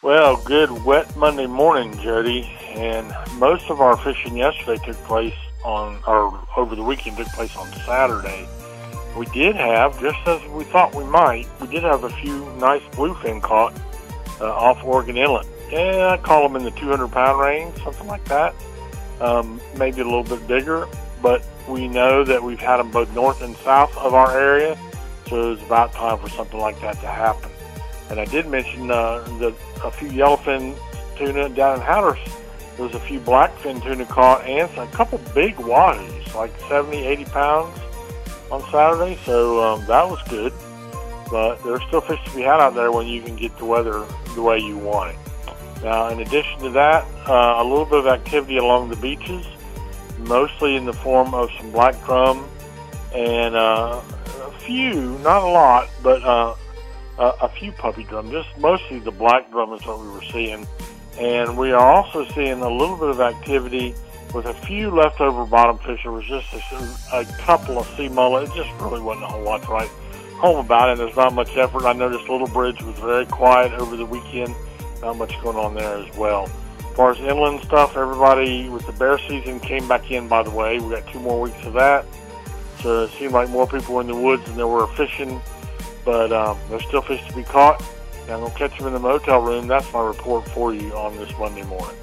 Well, good wet Monday morning, Jody. And most of our fishing yesterday took place on, or over the weekend took place on Saturday. We did have, just as we thought we might, we did have a few nice bluefin caught uh, off Oregon Inlet. Yeah, I call them in the 200 pound range, something like that. Um, maybe a little bit bigger, but we know that we've had them both north and south of our area, so it's about time for something like that to happen. And I did mention uh, the, a few yellowfin tuna down in Hatteras. There was a few blackfin tuna caught and a couple big wahoos, like 70, 80 pounds on Saturday. So um, that was good. But there's still fish to be had out there when you can get the weather the way you want it. Now, in addition to that, uh, a little bit of activity along the beaches, mostly in the form of some black drum and uh, a few, not a lot, but uh, uh, a few puppy drum. Just mostly the black drum is what we were seeing, and we are also seeing a little bit of activity with a few leftover bottom fish. There was just a, a couple of sea mullet. It just really wasn't a whole lot to write home about it. There's not much effort. I noticed Little Bridge was very quiet over the weekend. Not much going on there as well. As far as inland stuff, everybody with the bear season came back in, by the way. We got two more weeks of that. So it seemed like more people were in the woods than there were fishing but um, there's still fish to be caught. And to catch them in the motel room. That's my report for you on this Monday morning.